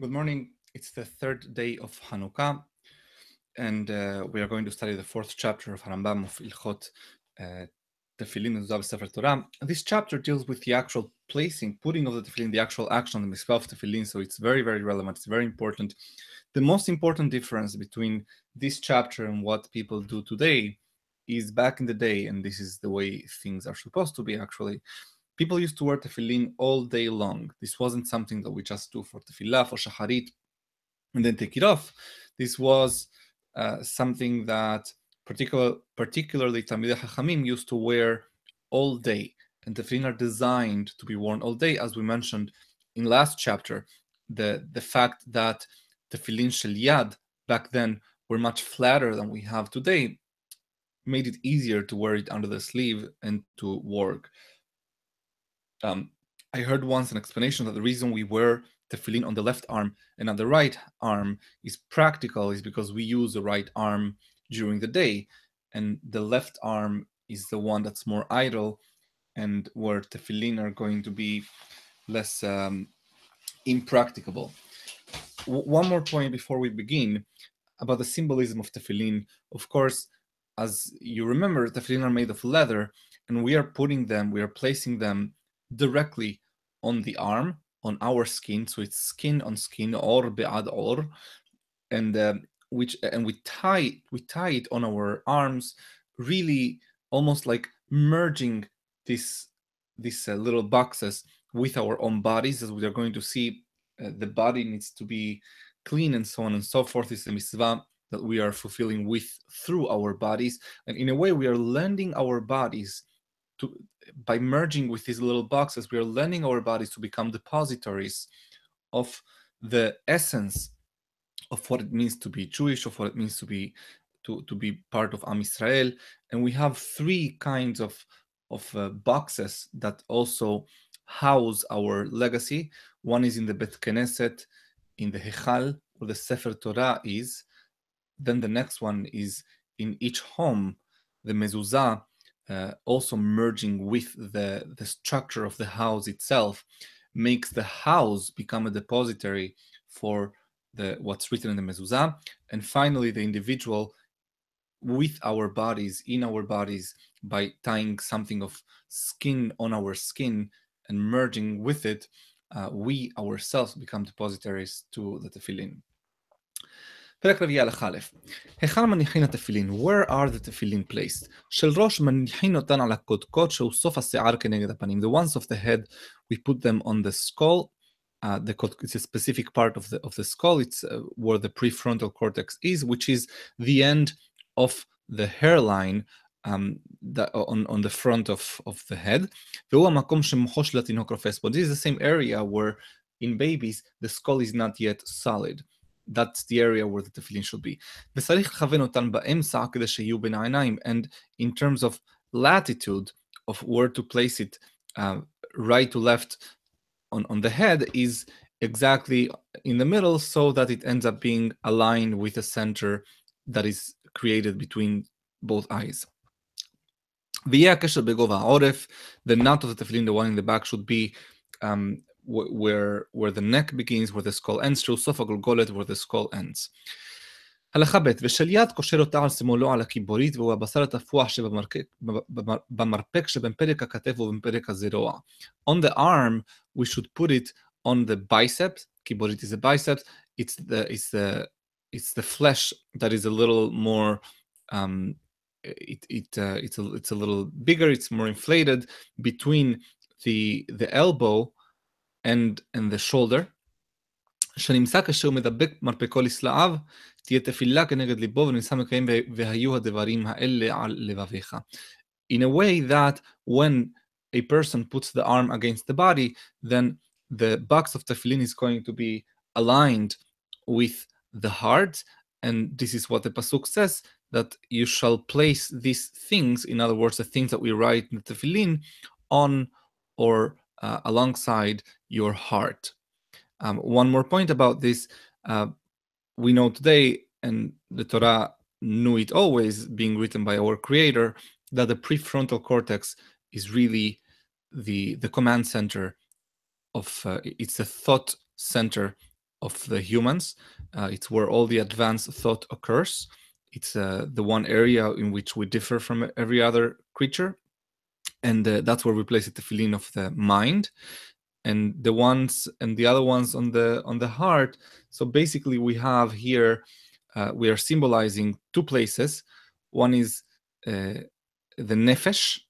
Good morning. It's the third day of Hanukkah, and uh, we are going to study the fourth chapter of Harambam of Ilchot uh, Tefillin and Zav Sefer Torah. This chapter deals with the actual placing, putting of the tefillin, the actual action on the mitzvah of tefillin. So it's very, very relevant. It's very important. The most important difference between this chapter and what people do today is back in the day, and this is the way things are supposed to be actually people used to wear tefillin all day long. This wasn't something that we just do for tefillah, for shacharit, and then take it off. This was uh, something that particular, particularly Talmidei Chachamim used to wear all day. And tefillin are designed to be worn all day, as we mentioned in last chapter. The, the fact that tefillin shel yad back then were much flatter than we have today made it easier to wear it under the sleeve and to work. Um, I heard once an explanation that the reason we wear tefillin on the left arm and on the right arm is practical is because we use the right arm during the day, and the left arm is the one that's more idle, and where tefillin are going to be less um, impracticable. W- one more point before we begin about the symbolism of tefillin. Of course, as you remember, tefillin are made of leather, and we are putting them, we are placing them directly on the arm, on our skin. So it's skin on skin, or be'ad or, and uh, which and we tie we tie it on our arms, really almost like merging this these uh, little boxes with our own bodies, as we are going to see. Uh, the body needs to be clean and so on and so forth. Is the mitzvah that we are fulfilling with through our bodies, and in a way, we are lending our bodies to by merging with these little boxes, we are lending our bodies to become depositories of the essence of what it means to be Jewish, of what it means to be to, to be part of Am Israel. And we have three kinds of of uh, boxes that also house our legacy. One is in the Bet Knesset, in the Hechal, where the Sefer Torah is. Then the next one is in each home, the mezuzah, also merging with the, the structure of the house itself makes the house become a depository for the what's written in the mezuzah. And finally the individual with our bodies in our bodies by tying something of skin on our skin and merging with it uh, we ourselves become depositories to the tefillin פרק רביעי הלכה א', היכן מניחין התפילין? Where are the tefillin placed? של ראש מניחין אותן על הקודקוד שהוא סוף השיער כנגד הפנים. The ones of the head, we put them on the skull. Uh, the it's a specific part of the of the skull. It's uh, where the prefrontal cortex is, which is the end of the hairline um, the, on, on the front of, of the head. והוא המקום שמוחו של התינוק רופס בו. This is the same area where in babies the skull is not yet solid that's the area where the tefillin should be. וצריך לכוון אותן באמצע כדי שיהיו בין העיניים. And in terms of latitude of where to place it, uh, right to left on, on the head is exactly in the middle so that it ends up being aligned with the center that is created between both eyes. ויהיה הקשר בגובה העורף, the knot of the tefillin, the one in the back, should be um, where where the neck begins, where the skull ends, שהוא סוף הגולגולת, where the skull ends. הלכה ב' ושל יד קושר אותה על שמאלו על הקיבורית והוא הבשר התפוח שבמרפק שבין פרק הכתף ובין פרק הזרוע. On the arm we should put it on the biceps, קיבורית is the biceps, it's the, it's the, it's the flesh that is a little more um, it, it, uh, it's, a, it's a little bigger, it's more inflated between the, the elbow and, and the shoulder, שנמצא כאשר הוא מדבק מרפקו לסלעיו, תהיה תפילה כנגד ליבו וניסה מקיים והיו הדברים האלה על לבביך. In a way that when a person puts the arm against the body, then the box of tefillin is going to be aligned with the heart. And this is what the Pasuk says, that you shall place these things, in other words, the things that we write in the tefillin, on or uh, alongside your heart. Um, one more point about this uh, we know today, and the Torah knew it always, being written by our Creator, that the prefrontal cortex is really the, the command center of uh, it's the thought center of the humans. Uh, it's where all the advanced thought occurs. It's uh, the one area in which we differ from every other creature and uh, that's where we place the tefillin of the mind and the ones and the other ones on the on the heart. So basically we have here uh, we are symbolizing two places. One is uh, the nefesh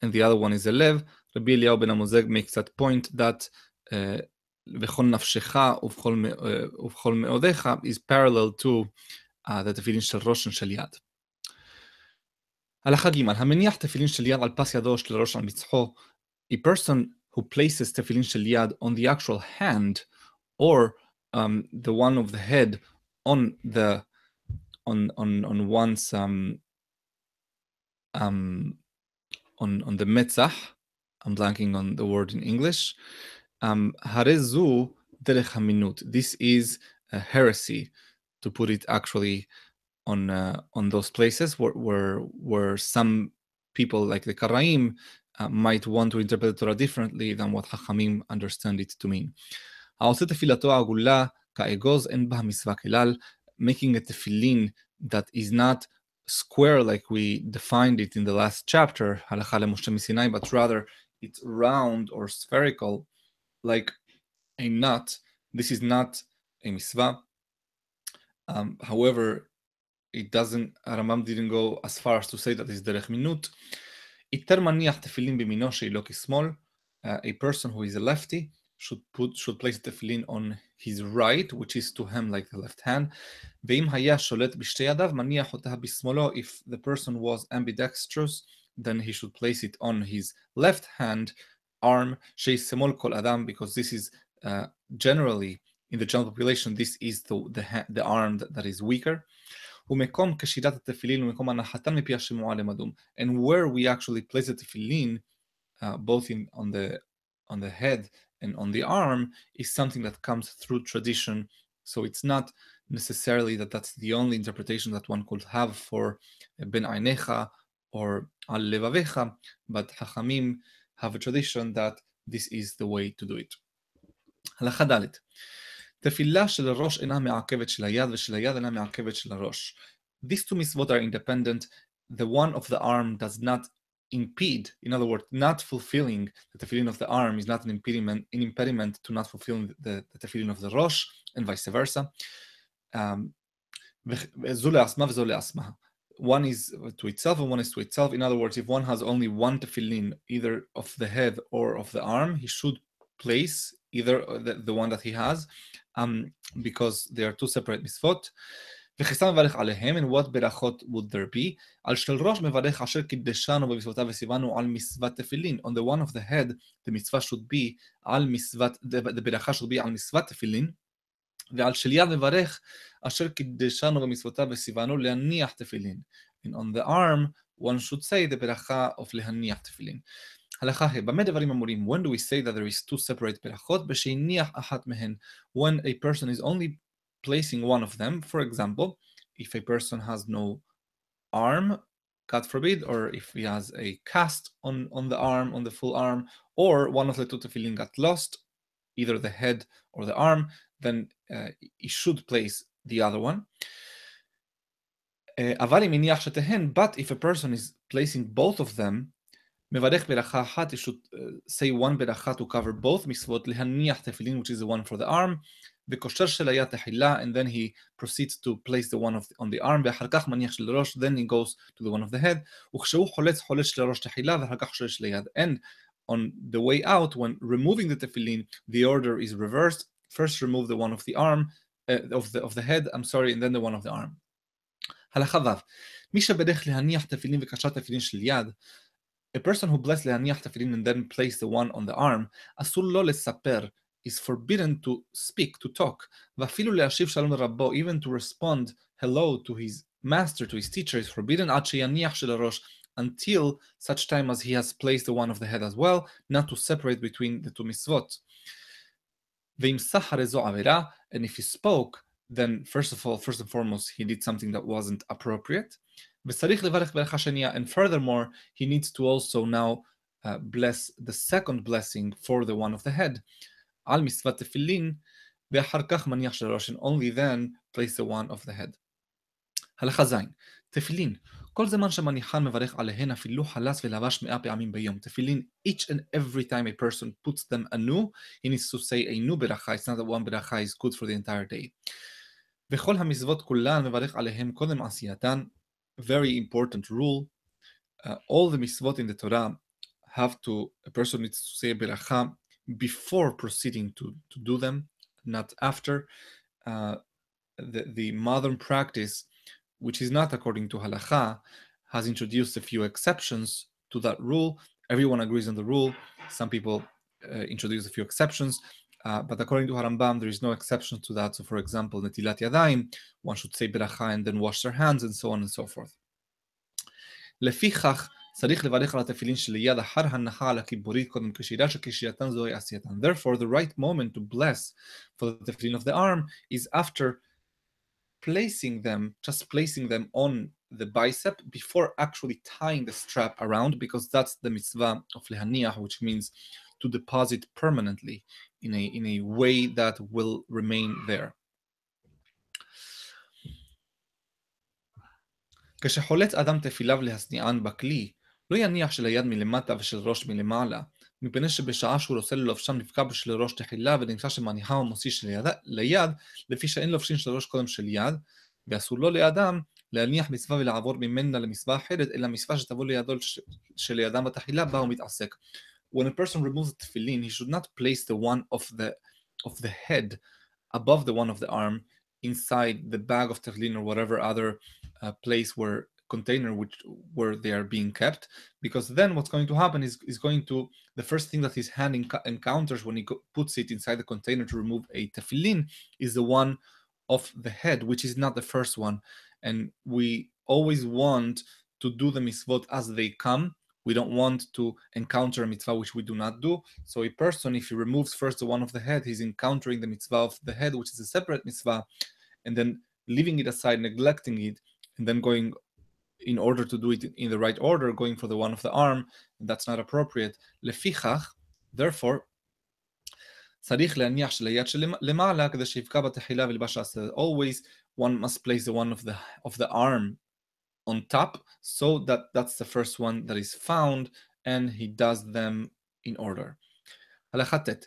and the other one is the lev. Rabbi eliyahu ben amozeg makes that point that uh, v'chol nafshecha uh, uv'chol me'odecha is parallel to uh, the tefillin of rosh and shel Ala Hagiman, ha-meniach tefillin shel yad al pas yado a person who places tefillin shel yad on the actual hand, or um, the one of the head on the on on on one's um um on on the metzah. I'm blanking on the word in English. Um, harezu This is a heresy, to put it actually on uh, on those places where, where where some people like the Karaim uh, might want to interpret the Torah differently than what Hachamim understand it to mean. העושה תפילתו העגולה כאגוז אין בה מצווה כלל, making a tefillin that is not square like we defined it in the last chapter, הלכה למשה מסיני, but rather it's round or spherical, like a nut. This is not a mitzvah. Um, however, it doesn't, Rambam didn't go as far as to say that it's derech minut. יותר מניח תפילין במינו שאילו כשמאל. A person who is a lefty should put should place the tefillin on his right, which is to him like the left hand. ואם היה שולט בשתי ידיו, מניח אותה בשמאלו. If the person was ambidextrous, then he should place it on his left hand arm, semol kol adam, because this is uh, generally in the general population, this is the, the, the arm that, that is weaker. ומקום קשירת התפילין ומקום הנחתן מפי השמועה למדום. And where we actually place the tefillin, uh, both in, on, the, on the head and on the arm, is something that comes through tradition. So it's not necessarily that that's the only interpretation that one could have for ben ainecha or al levavecha, but hachamim have a tradition that this is the way to do it. הלכה ד' תפילה של הראש אינה מעכבת של היד ושל היד אינה מעכבת של הראש. These two mitzvot are independent. The one of the arm does not impede, in other words, not fulfilling the tefillin of the arm is not an impediment, an impediment to not fulfilling the, the tefillin of the rosh, and vice versa. Um, one is to itself and one is to itself. In other words, if one has only one tefillin, either of the head or of the arm, he should place either the, the one that he has, um, because they are two separate mitzvot. And what berachot would there be? On the one head, the mitzvah should be al misvat, the, the berachah should be al misvat tefillin. And on the arm, one should say the berachah of lehaniach tefillin. הלכה ה' במה דברים אמורים? When do we say that there is two separate ברכות? בשהניח אחת מהן. When a person is only placing one of them, for example, if a person has no arm, God forbid, or if he has a cast on, on the arm, on the full arm, or one of the two tefillin got lost, either the head or the arm, then uh, he should place the other one. Uh, but if a person is placing both of them, מברך ברכה אחת, you should uh, say one ברכה to cover both מצוות, להניח תפילין, which is the one for the arm, וקושר של היד תחילה, and then he proceeds to place the one of the, on the arm, ואחר כך מניח של ראש, then he goes to the one of the head, וכשהוא חולץ, חולץ של הראש תחילה, ואחר כך חולץ של היד. And on the way out, when removing the tefillin, the order is reversed. First remove the one of the arm, uh, of, the, of the head, I'm sorry, and then the one of the arm. הלכה ו' מי שבדרך להניח תפילין וקשת תפילין של יד, a person who blessed Lehaniah Tefillin and then placed the one on the arm, Asur lo lesaper, is forbidden to speak, to talk. Vafilu leashiv shalom rabbo, even to respond hello to his master, to his teacher, is forbidden. Achiyaniach shelarosh, until such time as he has placed the one of the head as well, not to separate between the two mitzvot. And if he spoke, then first of all, first and foremost, he did something that wasn't appropriate. And furthermore, he needs to also now uh, bless the second blessing for the one of the head. Al misvat tefillin, ואחר כך מניח של הראש, and only then place the one of the head. הלכה ז', תפילין, כל זמן שמניחן מברך עליהן אפילו חלס ולבש מאה פעמים ביום. תפילין, each and every time a person puts them anew, he needs to say a new ברכה, it's not that one ברכה is good for the entire day. וכל המצוות כולן מברך עליהן קודם עשייתן, very important rule. Uh, all the mitzvot in the Torah have to, a person needs to say beracha before proceeding to, to do them, not after. Uh, the, the modern practice, which is not according to halacha, has introduced a few exceptions to that rule. Everyone agrees on the rule. Some people uh, introduce a few exceptions. uh, but according to Harambam, there is no exception to that. So, for example, Netilat Yadayim, one should say beracha and then wash their hands, and so on and so forth. לפיכך, צריך לברך על התפילין שליד אחר הנחה על הכיבורית קודם כשירה שכשירתן זוהי עשייתן. Therefore, the right moment to bless for the tefillin of the arm is after placing them, just placing them on the bicep before actually tying the strap around, because that's the mitzvah of lehaniach, which means to deposit permanently in a, in a way that will remain there. כשחולץ אדם תפיליו להשניען בכלי, לא יניח שליד מלמטה ושל ראש מלמעלה, מפני שבשעה שהוא רוצה ללובשם נפקע בשל ראש תחילה ונמצא שמניחה ומוציא של יד, ליד, לפי שאין לובשין של ראש קודם של יד, ואסור לו לידם להניח מצווה ולעבור ממנה למצווה אחרת, אלא מצווה שתבוא לידו שלידם בתחילה בה הוא מתעסק. When a person removes the tefillin, he should not place the one of the, of the head above the one of the arm inside the bag of tefillin or whatever other uh, place where container which where they are being kept because then what's going to happen is, is going to the first thing that his hand enc- encounters when he go- puts it inside the container to remove a tefillin is the one of the head which is not the first one. And we always want to do the mitzvot as they come we don't want to encounter a mitzvah which we do not do so a person if he removes first the one of the head he's encountering the mitzvah of the head which is a separate mitzvah and then leaving it aside neglecting it and then going in order to do it in the right order, going for the one of the arm, that's not appropriate. לפיכך, therefore, צריך להניח שליד שלמעלה כדי שיבקע בתחילה ולבש Always one must place the one of the, of the arm on top so that that's the first one that is found and he does them in order. הלכה ט'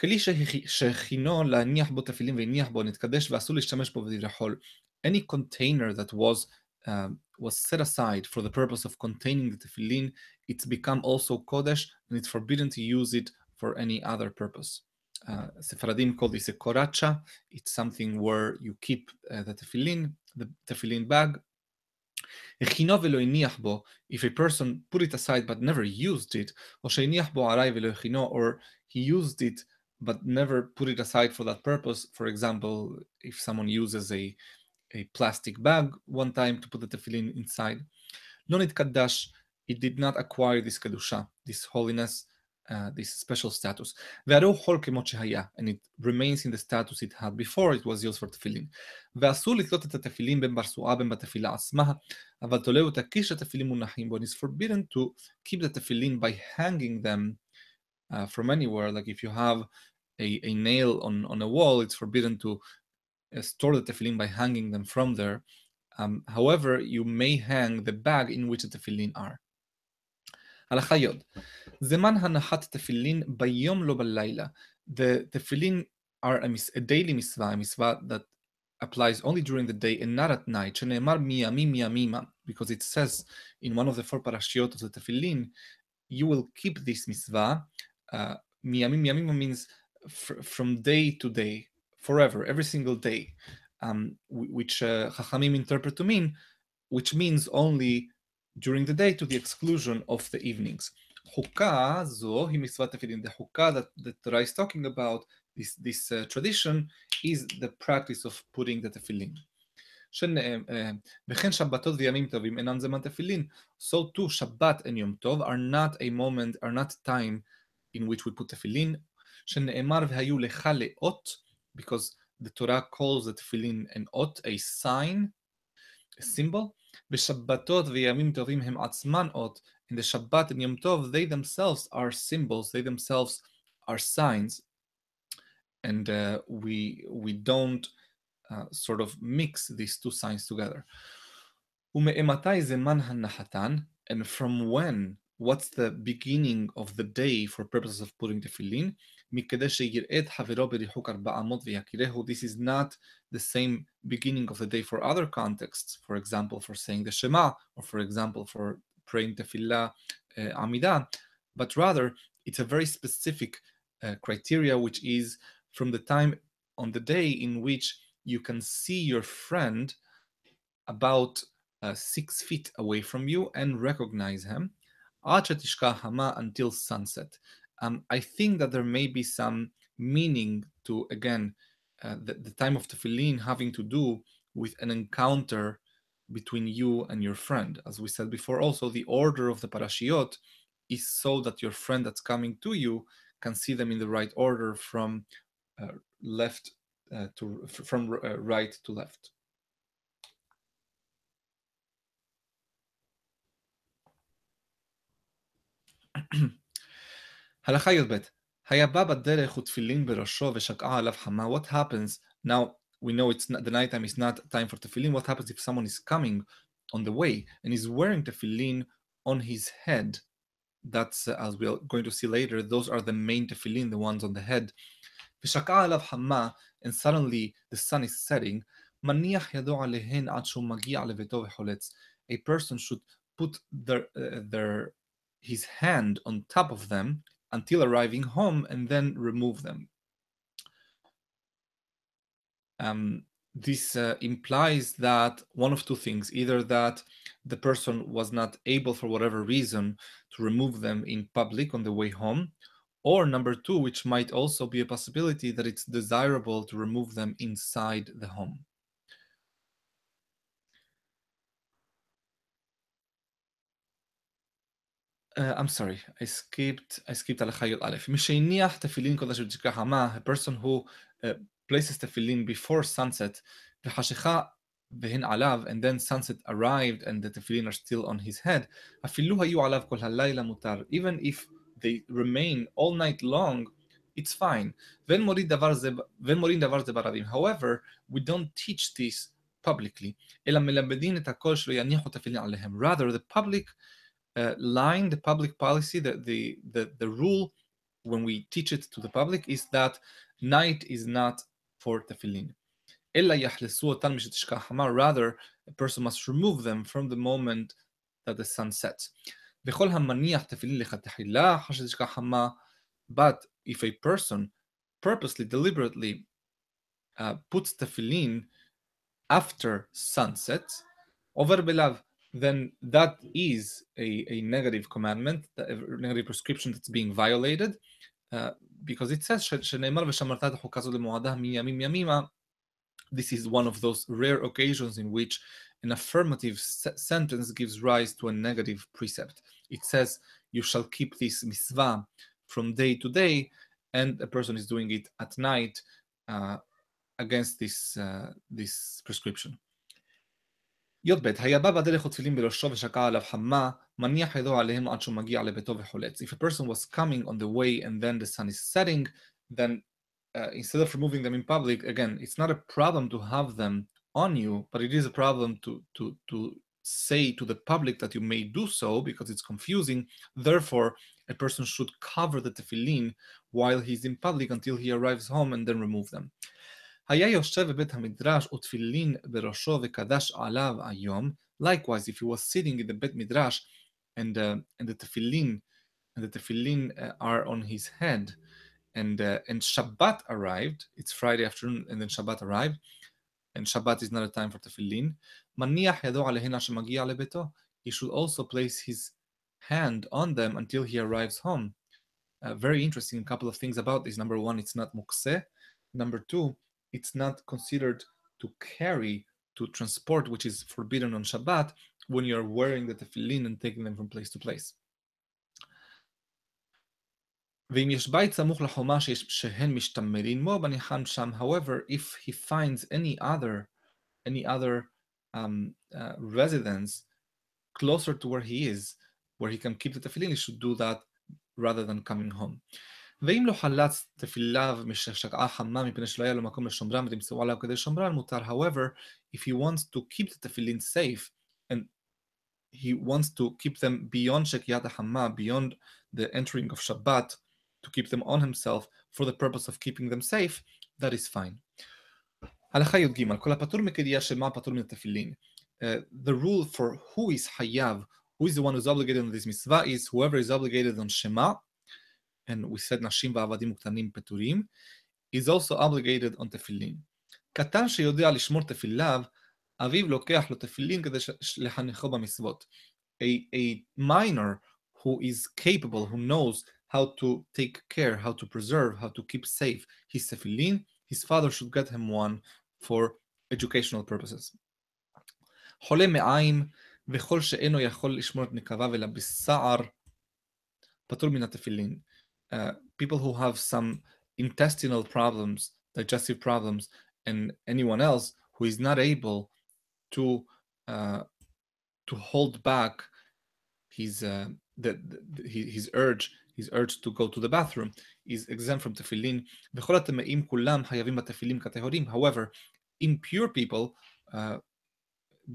כלי שהכינו להניח בו תפילין והניח בו נתקדש ואסור להשתמש בו בדברי חול. Any container that was um, was set aside for the purpose of containing the tefillin, it's become also kodesh, and it's forbidden to use it for any other purpose. Uh, Sephardim call this a koracha. It's something where you keep uh, the tefillin, the tefillin bag. if a person put it aside but never used it, or he used it but never put it aside for that purpose. For example, if someone uses a, a plastic bag one time to put the tefillin inside, Lonit Kaddash, it did not acquire this Kedusha, this holiness, uh, this special status. והרי הוא חול כמות שהיה, and it remains in the status it had before it was used for תפילין. ואסור לתלות את התפילין בין ברסועה בין בתפילה עצמה, אבל תולהו תקיש התפילין מונחים בו, and it's forbidden to keep the tefillin by hanging them uh, from anywhere, like if you have a, a nail on, on a wall, it's forbidden to store the tefillin by hanging them from there. Um, however, you may hang the bag in which the tefillin are. הלכה י' זמן הנחת תפילין ביום לא בלילה. The tefillin are a, a daily mitzvah, a mitzvah that applies only during the day and not at night. שנאמר מימים מימימה, because it says in one of the four parashiot of the tefillin, you will keep this mitzvah. Uh, מימים מימימה means from day to day, forever, every single day, um, which uh, Chachamim interpret to mean, which means only during the day to the exclusion of the evenings. חוקה זו היא מצוות תפילין. The חוקה that, that Torah is talking about, this, this uh, tradition, is the practice of putting the tefillin. וכן שבתות וימים טובים אינם זמן תפילין. So too, Shabbat and Yom Tov are not a moment, are not time in which we put tefillin. שנאמר והיו לך לאות because the Torah calls the tefillin an ot, a sign, a symbol. B'Shabbatot v'Yamim Tovim Hem Atzman Ot. In the Shabbat and Yom Tov, they themselves are symbols. They themselves are signs, and uh, we we don't uh, sort of mix these two signs together. And from when? What's the beginning of the day for purposes of putting the tefillin? This is not the same beginning of the day for other contexts, for example, for saying the Shema, or for example, for praying tefillah uh, Amidah, but rather it's a very specific uh, criteria, which is from the time on the day in which you can see your friend about uh, six feet away from you and recognize him until sunset. Um, I think that there may be some meaning to, again, uh, the, the, time of tefillin having to do with an encounter between you and your friend. As we said before, also the order of the parashiot is so that your friend that's coming to you can see them in the right order from uh, left uh, to from uh, right to left. Halacha Yudbet. Hayaba baderech utfilin berosho v'shak'a alav hama. What happens now? We know it's not, the nighttime is not time for tefillin. What happens if someone is coming on the way and is wearing tefillin on his head? That's uh, as we are going to see later. Those are the main tefillin, the ones on the head. V'shak'a alav hama, and suddenly the sun is setting. A person should put their uh, their his hand on top of them until arriving home and then remove them. Um, this uh, implies that one of two things either that the person was not able for whatever reason to remove them in public on the way home or number two which might also be a possibility that it's desirable to remove them inside the home Uh, I'm sorry, I skipped I skipped al khayul alif. Mishayniyah tefillin kodesh a person who uh, places tefillin before sunset, v'hashicha v'hin alav, and then sunset arrived and the tefillin are still on his head. Afilu hayu alav kol halayla mutar. Even if they remain all night long, it's fine. However, we don't teach this publicly. Rather, the public uh, line, the public policy, the, the, the, the rule when we teach it to the public is that night is not for tefillin. Rather, a person must remove them from the moment that the sun sets. But if a person purposely, deliberately uh, puts tefillin after sunset, over belav, then that is a, a negative commandment, a negative prescription that's being violated, uh, because it says, this is one of those rare occasions in which an affirmative se- sentence gives rise to a negative precept. It says, you shall keep this mitzvah from day to day, and a person is doing it at night uh, against this, uh, this prescription. י"ב, היה בא בדרך ותפילין בראשו ושקע עליו חמה, מניח ידו עליהם עד שהוא מגיע לביתו וחולץ. If a person was coming on the way and then the sun is setting, then uh, instead of removing them in public, again, it's not a problem to have them on you, but it is a problem to, to, to say to the public that you may do so because it's confusing. Therefore, a person should cover the tefillin while he's in public until he arrives home and then remove them. היה יושב בבית המדרש ותפילין בראשו וקדש עליו היום. Likewise, if he was sitting in the בית מדרש and, uh, and the tefillin and the tefillin uh, are on his head and uh, and Shabbat arrived, it's Friday afternoon and then Shabbat arrived, and Shabbat is not a time for tefillin. מניח ידו עליהן עד שמגיע לביתו. He should also place his hand on them until he arrives home. Uh, very interesting couple of things about this. Number one, it's not mukseh. Number two, it's not considered to carry, to transport, which is forbidden on Shabbat, when you're wearing the tefillin and taking them from place to place. however, if he finds any other, any other um, uh, residence closer to where he is, where he can keep the tefillin, he should do that rather than coming home. ואם לא חלץ תפיליו מששקעה חמה מפני שלא היה לו מקום לשומרם ותמצאו עליו כדי לשומרם, מותר. However, if he wants to keep the tefillin safe, and he wants to keep them beyond שקיעת החמה, beyond the entering of Shabbat, to keep them on himself for the purpose of keeping them safe, that is fine. הלכה י"ג, כל הפטור מקדייה שמה פטור מן התפילין. Uh, the rule for who is hayav, who is the one who's obligated on this mitzvah is whoever is obligated on Shema, and we said nashim ועבדים וקטנים פטורים, is also obligated on תפילין. קטן שיודע לשמור תפיליו, אביו לוקח לו תפילין כדי לחנכו במצוות. A, a minor who is capable, who knows how to take care, how to preserve, how to keep safe his tefillin, his father should get him one for educational purposes. חולה מעיים וכל שאינו יכול לשמור את נקביו אלא בסער, פטור מן התפילין. uh, people who have some intestinal problems, digestive problems, and anyone else who is not able to uh, to hold back his uh, the, the, his urge his urge to go to the bathroom is exempt from tefillin. However, impure people, uh,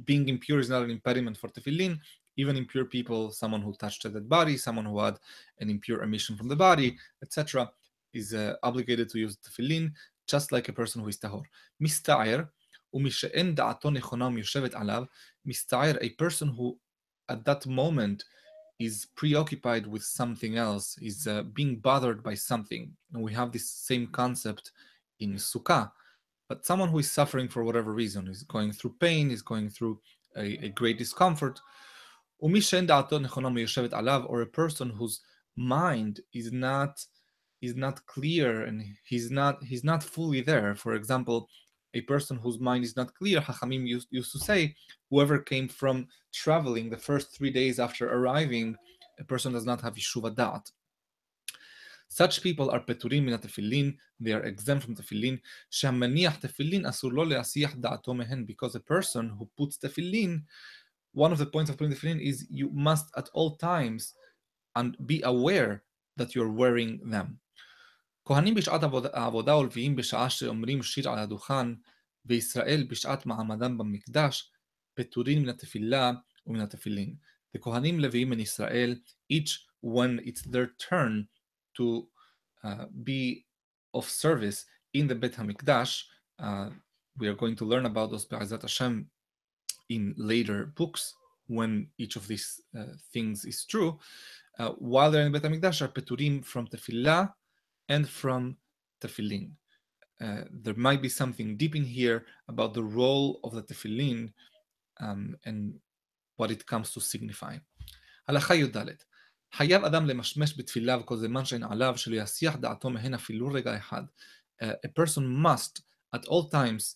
being impure is not an impediment for tefillin, Even impure people, someone who touched a dead body, someone who had an impure emission from the body, etc., is uh, obligated to use tefillin, just like a person who is tahor. מסתער, ומשאין דעתו נכונה ומיושבת עליו, מסתער, a person who at that moment is preoccupied with something else, is uh, being bothered by something. And we have this same concept in Sukkah. But someone who is suffering for whatever reason, is going through pain, is going through a, a great discomfort, or a person whose mind is not is not clear and he's not he's not fully there. For example, a person whose mind is not clear, Hachamim used, used to say, whoever came from traveling the first three days after arriving, a person does not have Yeshuva Dat. Such people are peturim min tefillin, they are exempt from tefillin. שהמניח tefillin asur lo להסיח דעתו מהן, because a person who puts tefillin, one of the points of putting tefillin is you must at all times and be aware that you're wearing them. כהנים בשעת העבודה ולוויים בשעה שאומרים שיר על הדוכן, וישראל בשעת מעמדם במקדש, פטורים מן התפילה ומן התפילין. The כהנים לוויים in Israel, each when it's their turn to uh, be of service in the Bet HaMikdash, uh, we are going to learn about those Be'ezat Hashem in later books when each of these uh, things is true. Uh, while they're in Bet HaMikdash are peturim from tefillah and from tefillin. Uh, there might be something deep in here about the role of the tefillin um, and what it comes to signify. הלכה י"ד חייב אדם למשמש בתפילה וכל זמן שאין עליו, שלא יסיח דעתו מהן אפילו רגע אחד. Uh, a person must at all times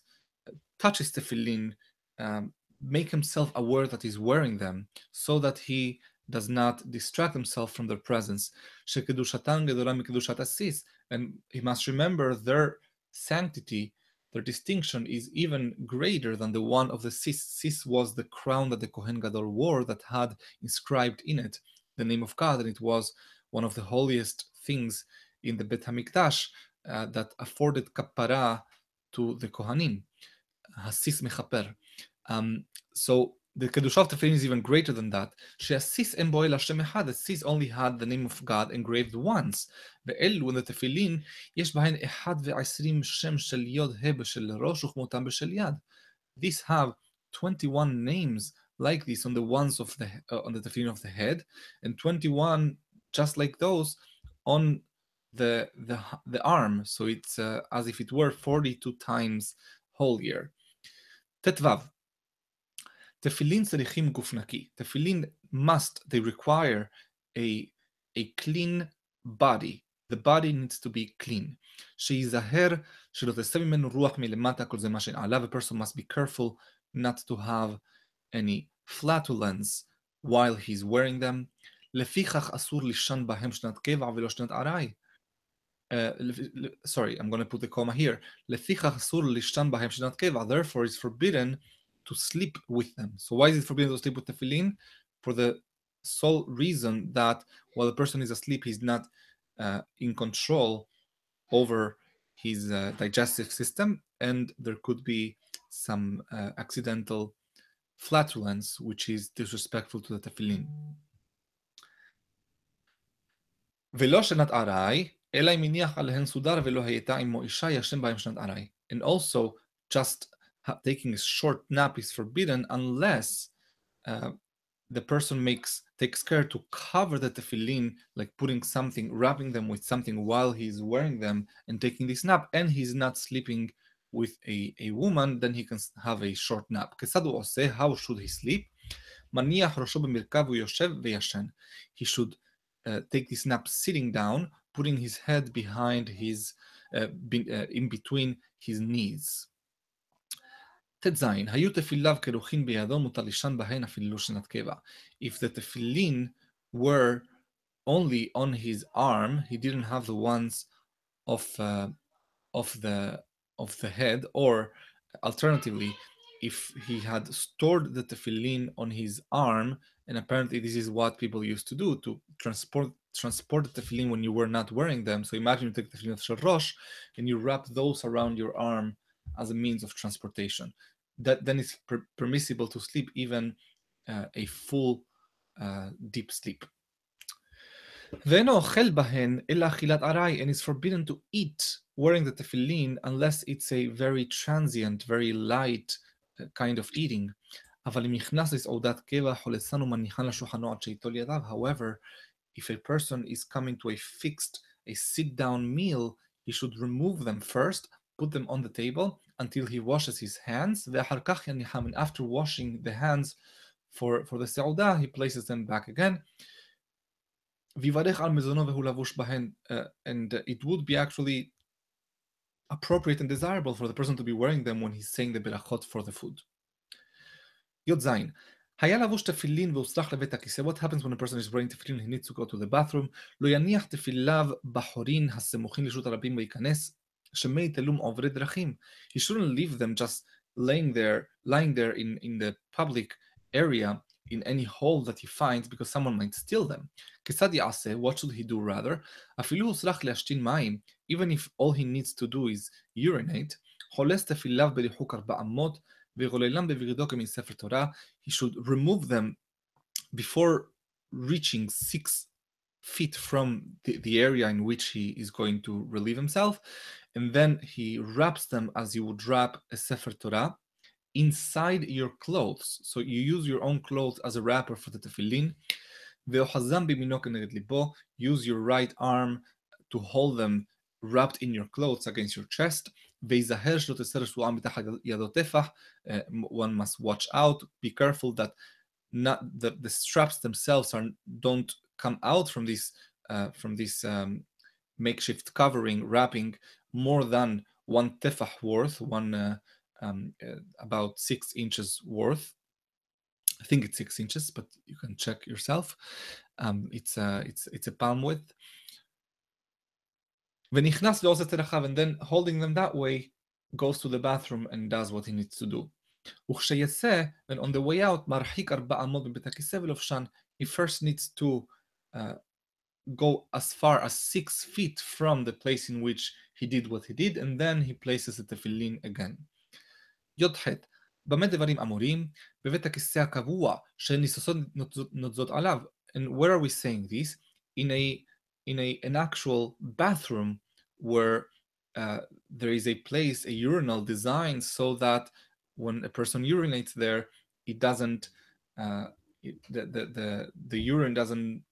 touch his tefillin, um, make himself aware that he's wearing them, so that he does not distract himself from their presence. And he must remember their sanctity, their distinction is even greater than the one of the sis. Sis was the crown that the Kohen Gadol wore that had inscribed in it the name of God, and it was one of the holiest things in the Bet HaMikdash uh, that afforded kapara to the Kohanim. Hasis mechaper. Um, so the Kedusha of Tefillin is even greater than that. שהסיס אין בו אלא שם אחד, the sis only had the name of God engraved once. ואלו, the תפילין, יש בהן אחד ועשרים שם של יוד ה' בשל ראש וכמותם בשל יד. These have 21 names like this on the ones of the uh, on the tefillin of the head, and 21 just like those on the the the arm. So it's uh, as if it were 42 times holier. ט"ו תפילין צריכים גוף נקי. תפילין must, they require a, a clean body. The body needs to be clean. שיזהר שלא תצא ממנו רוח מלמטה, כל זה מה שעליו. A person must be careful not to have any flatulence while he's wearing them. לפיכך אסור לישון בהם שנת קבע ולא שנת ארעי. Uh, sorry, I'm going to put the comma here. לפיכך אסור לישון בהם שנת קבע. Therefore, it's forbidden to sleep with them. So why is it forbidden to sleep with tefillin? For the sole reason that while the person is asleep, he's not uh, in control over his uh, digestive system, and there could be some uh, accidental flatulence, which is disrespectful to the tefillin. And also, just taking a short nap is forbidden unless uh, the person makes takes care to cover the tefillin, like putting something, wrapping them with something while he's wearing them and taking this nap, and he's not sleeping with a, a woman, then he can have a short nap. How should he sleep? He should uh, take this nap sitting down, putting his head behind his, uh, uh in between his knees. ט"ז, היו תפיליו כרוכין בידו, מותר לישן בהן אפילו שנת קבע. If the tefillin were only on his arm, he didn't have the ones of, uh, of, the, of the head, or alternatively, if he had stored the tefillin on his arm, and apparently this is what people used to do to transport transport the tefillin when you were not wearing them. So imagine you take the tefillin of Shalosh and you wrap those around your arm as a means of transportation. That then is per permissible to sleep even uh, a full uh, deep sleep. And is forbidden to eat wearing the tefillin unless it's a very transient, very light uh, kind of eating. However, if a person is coming to a fixed, a sit down meal, he should remove them first put them on the table until he washes his hands. ואחר כך יניחם, and after washing the hands for, for the סעודה, he places them back again. ויברך על מזונו והוא לבוש בהן, uh, and it would be actually appropriate and desirable for the person to be wearing them when he's saying the berachot for the food. י"ז היה לבוש תפילין והוסלח לבית הכיסא. What happens when a person is wearing tefillin he needs to go to the bathroom? לא יניח תפיליו בחורין הסמוכין לרשות הרבים וייכנס, He shouldn't leave them just laying there, lying there in, in the public area in any hole that he finds because someone might steal them. What should he do rather? Even if all he needs to do is urinate, he should remove them before reaching six feet from the, the area in which he is going to relieve himself. And then he wraps them as you would wrap a Sefer Torah inside your clothes. So you use your own clothes as a wrapper for the tefillin. Use your right arm to hold them wrapped in your clothes against your chest. Uh, one must watch out, be careful that not that the straps themselves are don't come out from this uh, from this um, makeshift covering wrapping more than one tefah worth, one uh, um, uh, about six inches worth. I think it's six inches, but you can check yourself. Um, it's a it's it's a palm width. And then holding them that way goes to the bathroom and does what he needs to do. And on the way out, he first needs to uh, go as far as six feet from the place in which he did what he did, and then he places the tefillin again. י"ח במה דברים אמורים? בבית הכיסא הקבוע שניסוסות נוצות עליו. And where are we saying this? In a in a an actual bathroom where uh, there is a place, a urinal designed so that when a person urinates there, it doesn't uh, it, the, the the the urine doesn't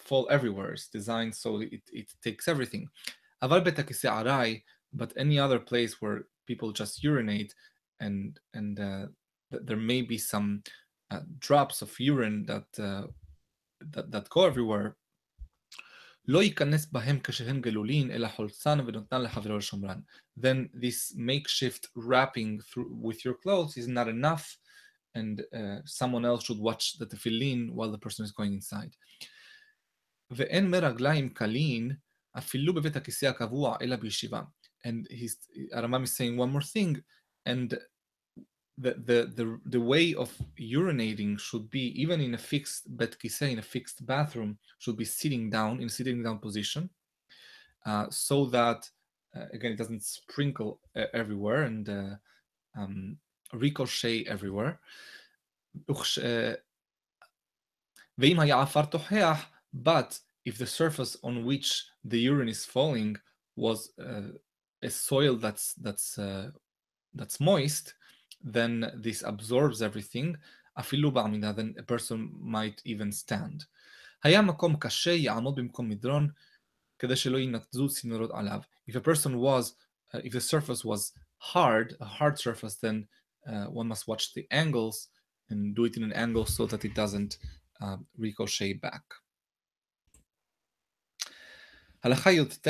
fall everywhere. It's designed so it, it takes everything. אבל בית הכיסא ארעי, but any other place where people just urinate and and uh, there may be some uh, drops of urine that, uh, that that go everywhere. לא ייכנס בהם כשהם גלולין, אלא חולצן ונותנן לחברו לשומרן. Then this makeshift wrapping through, with your clothes is not enough, and uh, someone else should watch the tefillin while the person is going inside. ואין מרגליים קלים אפילו בבית הכיסא הקבוע אלא בישיבה. And he's, Harambam is saying one more thing, and the, the, the, the way of urinating should be, even in a fixed bet kise, in a fixed bathroom, should be sitting down, in sitting down position, uh, so that, uh, again, it doesn't sprinkle uh, everywhere and uh, um, ricochet everywhere. Uh, ואם היה עפר תוכח, But if the surface on which the urine is falling was uh, a soil that's that's uh, that's moist, then this absorbs everything. אפילו בעמידה, then a person might even stand. היה מקום קשה, יעמוד במקום מדרון, כדי שלא ינקזו צינורות עליו. If a person was, uh, if the surface was hard, a hard surface, then uh, one must watch the angles and do it in an angle so that it doesn't uh, ricochet back. הלכה י"ט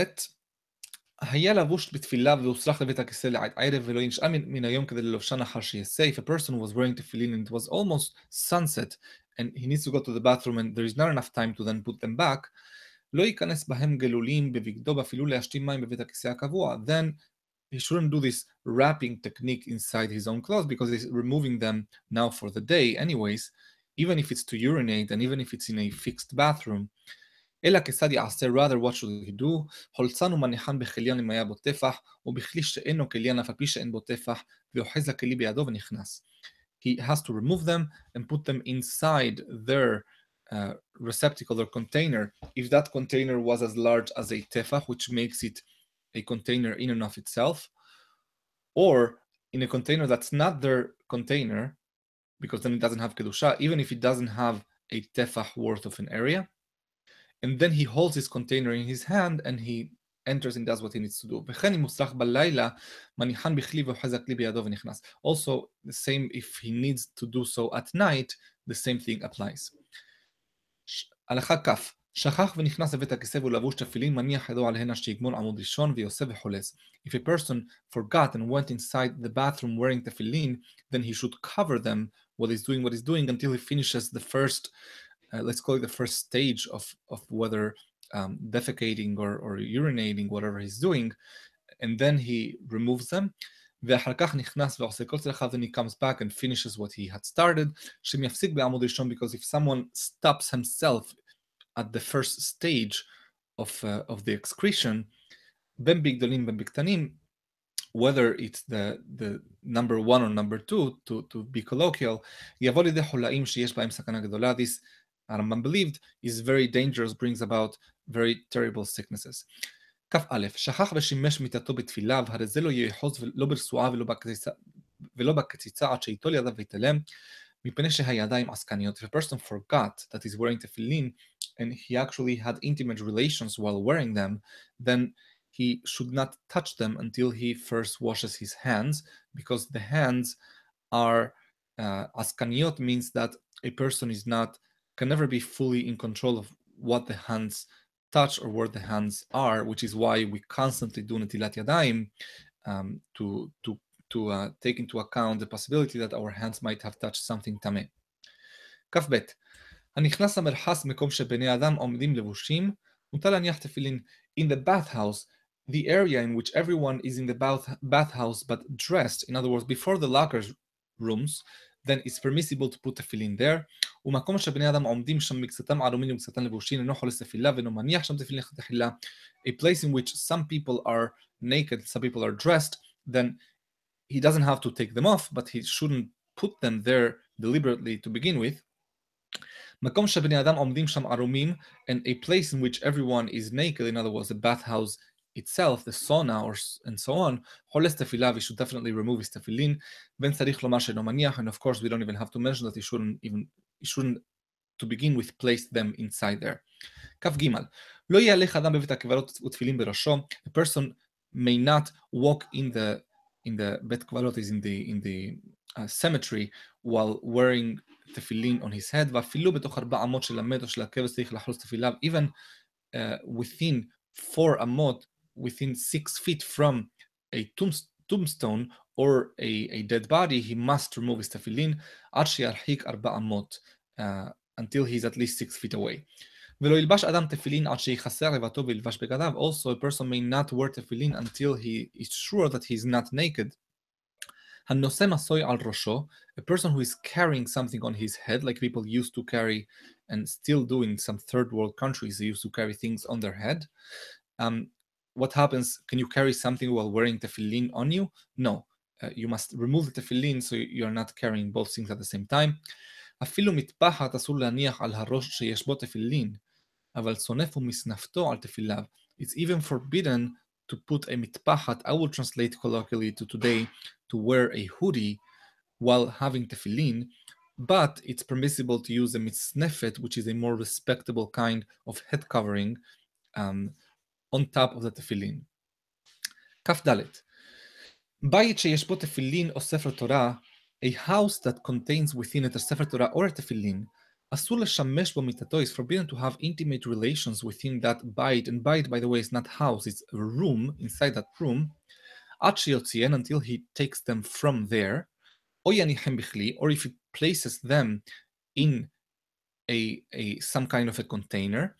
היה לבוש בתפילה והוסלח לבית הכיסא ערב ולא ינשאל מן היום כדי ללובשן אחר שיעשה. If a person was wearing tefillin and it was almost sunset and he needs to go to the bathroom and there is not enough time to then put them back, לא ייכנס בהם גלולים בבגדו ואפילו להשתים מים בבית הכיסא הקבוע. Then he shouldn't do this wrapping technique inside his own clothes because he's removing them now for the day anyways, even if it's to urinate and even if it's in a fixed bathroom. אלא כיצד יעשה, rather what should he do, חולצן ומניחן בכליין אם היה בו טפח, ובכלי שאינו כליין אף על פי שאין בו טפח, ואוחז הכלי בידו ונכנס. He has to remove them and put them inside their uh, receptacle or container. If that container was as large as a tefach, which makes it a container in and of itself, or in a container that's not their container, because then it doesn't have kedusha, even if it doesn't have a tefach worth of an area, and then he holds his container in his hand and he enters and does what he needs to do. Also, the same if he needs to do so at night, the same thing applies. הלכה כ' שכח ונכנס לבית הכיסא והוא לבוש תפילין, מניח ידו עליהן שיגמול עמוד ראשון ויוסף וחולס. If a person forgot and went inside the bathroom wearing tefillin, then he should cover them while he's doing what he's doing until he finishes the first uh, let's call it the first stage of, of whether um, defecating or, or urinating, whatever he's doing, and then he removes them. ואחר כך נכנס ועושה כל צלחה, then he comes back and finishes what he had started, שמפסיק בעמוד ראשון, because if someone stops himself at the first stage of, uh, of the excretion, בין בגדולים בין בקטנים, whether it's the, the number one or number two, to, to be colloquial, יבוא לידי חולאים שיש בהם סכנה גדולה, this Rambam believed is very dangerous, brings about very terrible sicknesses. כ"א, שכח ושימש מיתתו בתפילה, והרי זה לא יאחוז לא ברסועה ולא בקציצה, ולא בקציצה עד שייטול ידיו ויתעלם, מפני שהידיים עסקניות. If a person forgot that he's wearing tefillin and he actually had intimate relations while wearing them, then he should not touch them until he first washes his hands, because the hands are uh, askaniot means that a person is not can never be fully in control of what the hands touch or where the hands are, which is why we constantly do netilat yadayim um, to to to uh, take into account the possibility that our hands might have touched something tameh. כ"ב הנכנס למרחס מקום שבני אדם עומדים לבושים, מותר להניח תפילין. In the bathhouse, the area in which everyone is in the bath, bathhouse but dressed, in other words, before the lockers rooms, then it's permissible to put tefillin there. ומקום שבני אדם עומדים שם מקצתם ערומים ומקצתם לבושים אינו חולס תפילה ואינו מניח שם תפילין תחילה. A place in which some people are naked, some people are dressed, then he doesn't have to take them off, but he shouldn't put them there deliberately to begin with. מקום שבני אדם עומדים שם ערומים, and a place in which everyone is naked, in other words, a bathhouse itself, the sauna or and so on, חולס תפילה, we should definitely remove his tefillin, בין צריך לומר שאינו מניח, and of course we don't even have to mention that he shouldn't even, he shouldn't to begin with place them inside there. כ"ג לא יהלך אדם בבית הקברות ותפילין בראשו, a person may not walk in the in the בית קברות is in the in the uh, cemetery while wearing tefillin on his head, ואפילו בתוך ארבע אמות של המת או של הכבש צריך לחלוץ תפילה, even uh, within four אמות within six feet from a tombstone tombstone or a, a dead body, he must remove his tefillin uh, until he's at least six feet away. Also, a person may not wear tefillin until he is sure that he's not naked. A person who is carrying something on his head, like people used to carry and still do in some third world countries, they used to carry things on their head. Um, what happens? Can you carry something while wearing tefillin on you? No. Uh, you must remove the tefillin so you're not carrying both things at the same time. אפילו מטפחת אסור להניח על הראש שיש בו תפילין, אבל צונף ומסנפתו על תפיליו. It's even forbidden to put a mitpahat, I will translate colloquially to today, to wear a hoodie while having tefillin, but it's permissible to use a mitznefet, which is a more respectable kind of head covering, um, on top of the tefillin. כ"ד בית שיש בו תפילין או ספר תורה, a house that contains within it a ספר תורה or a תפילין, אסור לשמש בו מיטתו, is forbidden to have intimate relations within that bite, and bite, by the way, is not house, it's a room, inside that room, עד שיוציאן, until he takes them from there, או יניחם בכלי, or if he places them in a, a some kind of a container,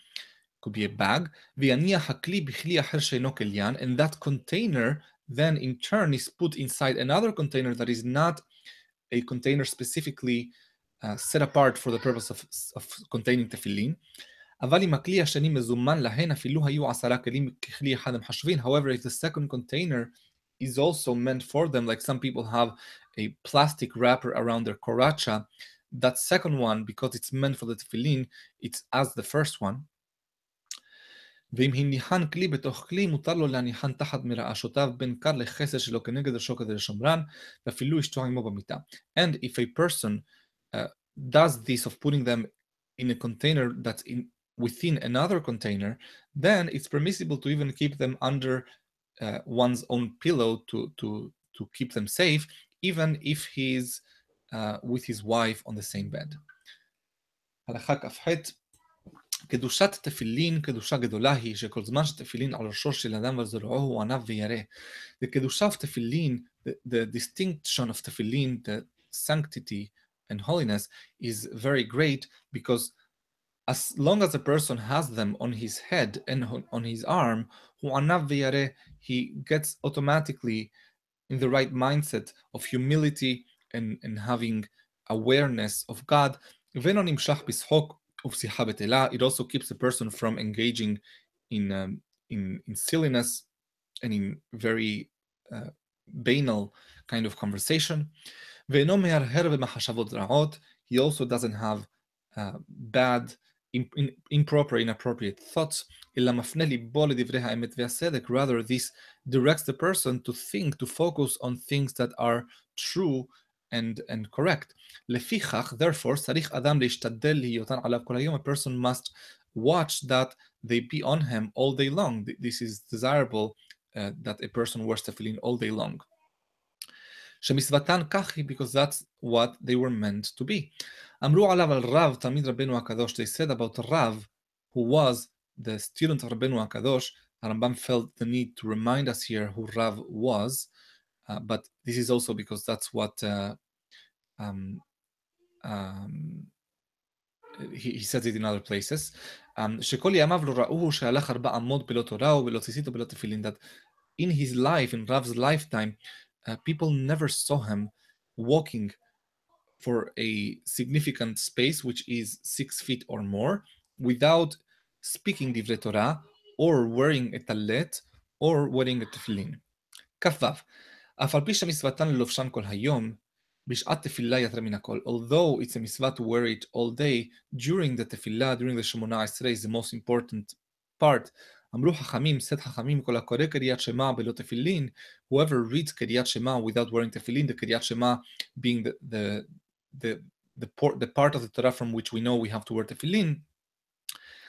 could be a bag, ויניח הכלי בכלי אחר שאינו כליין, and that container then in turn is put inside another container that is not a container specifically uh, set apart for the purpose of, of containing tefillin. אבל אם הכלי השני מזומן להן, אפילו היו עשרה כלים ככלי אחד המחשבים. However, if the second container is also meant for them, like some people have a plastic wrapper around their koracha, that second one, because it's meant for the tefillin, it's as the first one. ואם הניחן כלי בתוך כלי, מותר לו להניחן תחת מרעשותיו בין קר לחסר שלו כנגד ראשו כדי לשומרן, ואפילו אשתו עמו במיטה. And if a person uh, does this of putting them in a container that's in within another container, then it's permissible to even keep them under uh, one's own pillow to, to, to keep them safe, even if he's uh, with his wife on the same bed. הלכה כ"ח קדושת תפילין, קדושה גדולה היא, שכל זמן שתפילין על ראשו של אדם ועל זרועו הוא ענב וירא. The קדושה of תפילין, the, the distinction of תפילין, the sanctity and holiness is very great because as long as a person has them on his head and on his arm, he gets automatically in the right mindset of humility and, and having awareness of God. of sihabet elah. It also keeps a person from engaging in um, in, in silliness and in very uh, banal kind of conversation. He also doesn't have uh, bad, in, in, improper, inappropriate thoughts. Rather, this directs the person to think, to focus on things that are true and, and correct. לפיכך, therefore, צריך אדם להשתדל להיותן עליו כל היום, a person must watch that they be on him all day long. This is desirable uh, that a person wears tefillin all day long. שמצוותן כך היא because that's what they were meant to be. אמרו עליו על רב, תלמיד רבנו הקדוש, they said about רב, who was the student of רבנו הקדוש, הרמב"ם felt the need to remind us here who Rav was, uh, but this is also because that's what uh, um, um, he, he, says it in other places. Um, that in his life, in Rav's lifetime, uh, people never saw him walking for a significant space, which is six feet or more, without speaking Divrei Torah or wearing a talet or wearing a tefillin. Kafav. אף על פי שמצוותן ללובשן כל היום, בשעת תפילה יתרה מן הכל. Although it's a mitzvah to wear it all day, during the tefillah, during the Shemona Esrei is the most important part, אמרו חכמים, סט חכמים, כל הקורא קריאת שמע בלא תפילין, whoever reads קריאת שמע without wearing תפילין, the קריאת שמע being the, the, the, the, port, the part of the Torah from which we know we have to wear תפילין,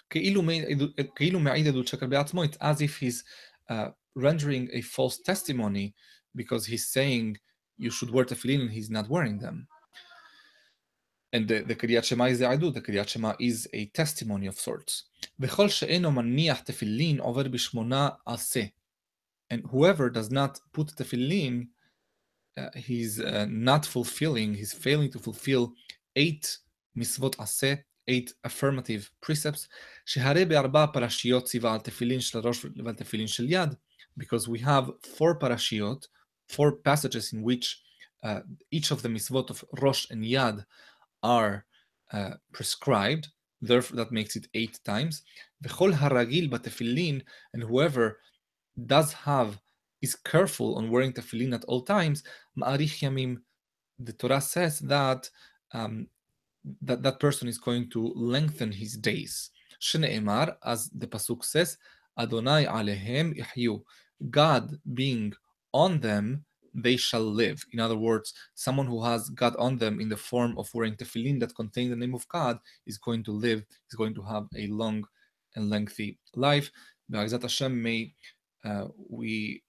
כאילו מעיד עדות שקר בעצמו, it's as if he's uh, rendering a false testimony because he's saying you should wear tefillin and he's not wearing them. And the, the Kriyat Shema is the Aidu. The Kriyat Shema is a testimony of sorts. And whoever does not put tefillin, uh, he's uh, not fulfilling, he's failing to fulfill eight mitzvot aseh, eight affirmative precepts. Because we have four parashiot four passages in which uh, each of the mitzvot of Rosh and Yad are uh, prescribed. Therefore, that makes it eight times. V'chol haragil batefillin, and whoever does have is careful on wearing tefillin at all times. Ma'arich yamim. The Torah says that um, that that person is going to lengthen his days. Shne'emar, as the pasuk says, Adonai alehem ihyu. God being on them, they shall live. In other words, someone who has God on them in the form of wearing tefillin that contain the name of God is going to live, is going to have a long and lengthy life. Be'ezrat Hashem, may uh, we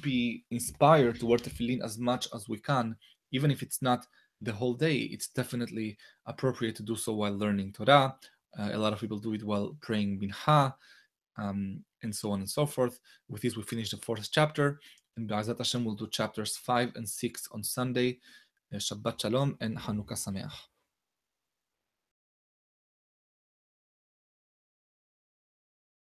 be inspired to wear tefillin as much as we can, even if it's not the whole day. It's definitely appropriate to do so while learning Torah. Uh, a lot of people do it while praying Mincha, um, and so on and so forth. With this, we finish the fourth chapter, and Be'ezrat Hashem will do chapters 5 and 6 on Sunday. Uh, Shabbat Shalom and Hanukkah Sameach.